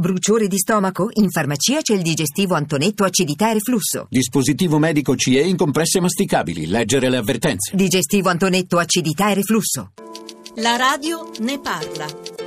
Bruciore di stomaco? In farmacia c'è il digestivo Antonetto acidità e reflusso. Dispositivo medico CE in compresse masticabili. Leggere le avvertenze. Digestivo Antonetto acidità e reflusso. La radio ne parla.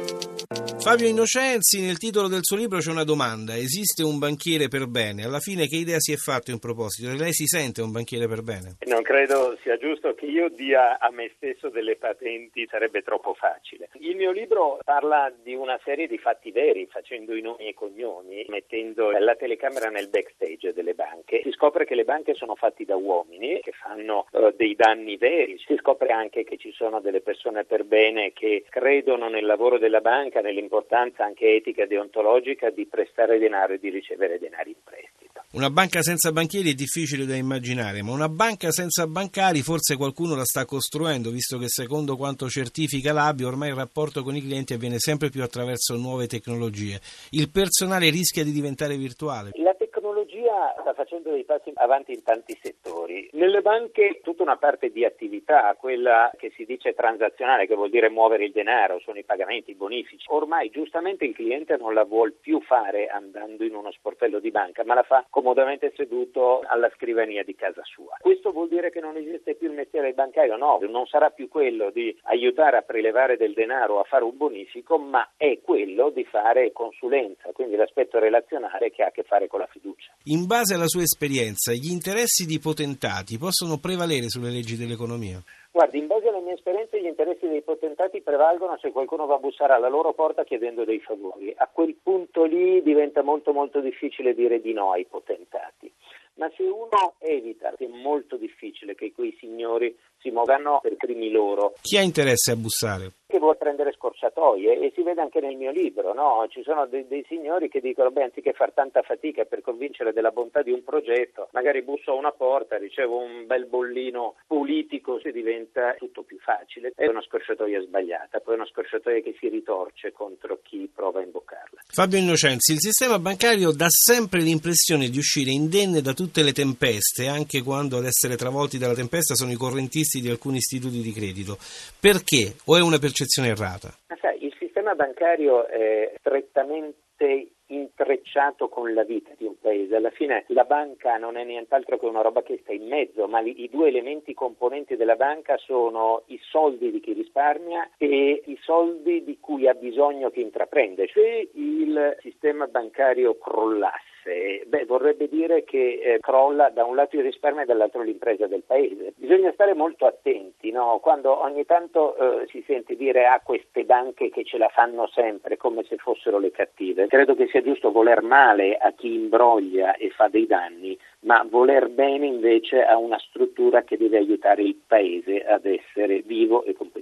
Fabio Innocenzi, nel titolo del suo libro c'è una domanda: esiste un banchiere per bene? Alla fine, che idea si è fatto in proposito? Lei si sente un banchiere per bene? Non credo sia giusto che io dia a me stesso delle patenti, sarebbe troppo facile. Il mio libro parla di una serie di fatti veri, facendo i nomi e i cognomi, mettendo la telecamera nel backstage delle banche. Si scopre che le banche sono fatte da uomini che fanno uh, dei danni veri. Si scopre anche che ci sono delle persone per bene che credono nel lavoro della banca, nell'importanza l'importanza anche etica e deontologica di prestare denaro e di ricevere denaro in prestito. Una banca senza banchieri è difficile da immaginare, ma una banca senza bancari forse qualcuno la sta costruendo, visto che secondo quanto certifica l'ABI ormai il rapporto con i clienti avviene sempre più attraverso nuove tecnologie. Il personale rischia di diventare virtuale. La tecnologia sta facendo dei passi avanti in tanti settori. Nelle banche tutta una parte di attività, quella che si dice transazionale, che vuol dire muovere il denaro, sono i pagamenti, i bonifici. Ormai giustamente il cliente non la vuol più fare andando in uno sportello di banca, ma la fa comodamente seduto alla scrivania di casa sua. Questo vuol dire che non esiste più il mestiere bancario? No, non sarà più quello di aiutare a prelevare del denaro a fare un bonifico, ma è quello di fare consulenza, quindi l'aspetto relazionale che ha a che fare con la fiducia. In base alla sua esperienza, gli interessi di potentati possono prevalere sulle leggi dell'economia? Guardi, in base alle mie esperienze gli interessi dei potentati prevalgono se qualcuno va a bussare alla loro porta chiedendo dei favori. A quel punto lì diventa molto molto difficile dire di no ai potentati. Ma se uno evita, è molto difficile che quei signori si muovano per primi loro. Chi ha interesse a bussare? che vuol prendere scorciatoie e si vede anche nel mio libro, no? ci sono dei, dei, signori che dicono beh anziché fare tanta fatica per convincere della bontà di un progetto, magari busso a una porta, ricevo un bel bollino politico e diventa tutto più facile. È una scorciatoia sbagliata, poi è una scorciatoia che si ritorce contro chi prova a imboccarla. Fabio Innocenzi, il sistema bancario dà sempre l'impressione di uscire indenne da tutte le tempeste, anche quando ad essere travolti dalla tempesta sono i correntisti di alcuni istituti di credito. Perché? O è una percezione errata? Il sistema bancario è strettamente intrecciato con la vita di un paese. Alla fine la banca non è nient'altro che una roba che sta in mezzo, ma i due elementi componenti della banca sono i soldi di chi risparmia e i soldi di cui ha bisogno chi intraprende. Se il sistema bancario crollasse, beh, vorrebbe dire che eh, crolla da un lato il risparmio e dall'altro l'impresa del paese. Bisogna stare molto attenti no? quando ogni tanto eh, si sente dire a ah, queste banche che ce la fanno sempre come se fossero le cattive. Credo che sia giusto voler male a chi imbroglia e fa dei danni, ma voler bene invece a una struttura che deve aiutare il paese ad essere vivo e competitivo.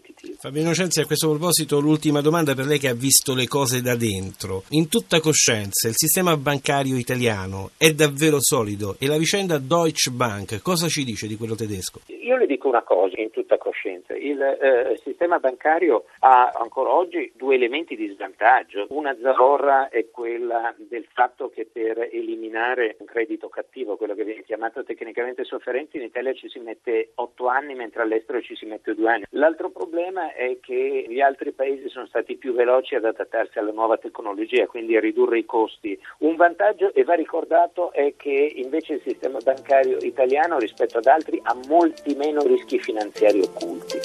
Fabio Innocenzi, a questo proposito l'ultima domanda per lei che ha visto le cose da dentro. In tutta coscienza, il sistema bancario italiano è davvero solido e la vicenda Deutsche Bank cosa ci dice di quello tedesco? Io le dico una cosa in tutta coscienza, il eh, sistema bancario ha ancora oggi due elementi di svantaggio, una zavorra è quella del fatto che per eliminare un credito cattivo, quello che viene chiamato tecnicamente sofferente, in Italia ci si mette otto anni mentre all'estero ci si mette due anni. L'altro problema è che gli altri paesi sono stati più veloci ad adattarsi alla nuova tecnologia, quindi a ridurre i costi. Un vantaggio, e va ricordato, è che invece il sistema bancario italiano rispetto ad altri ha molti meno rischi finanziari occulti.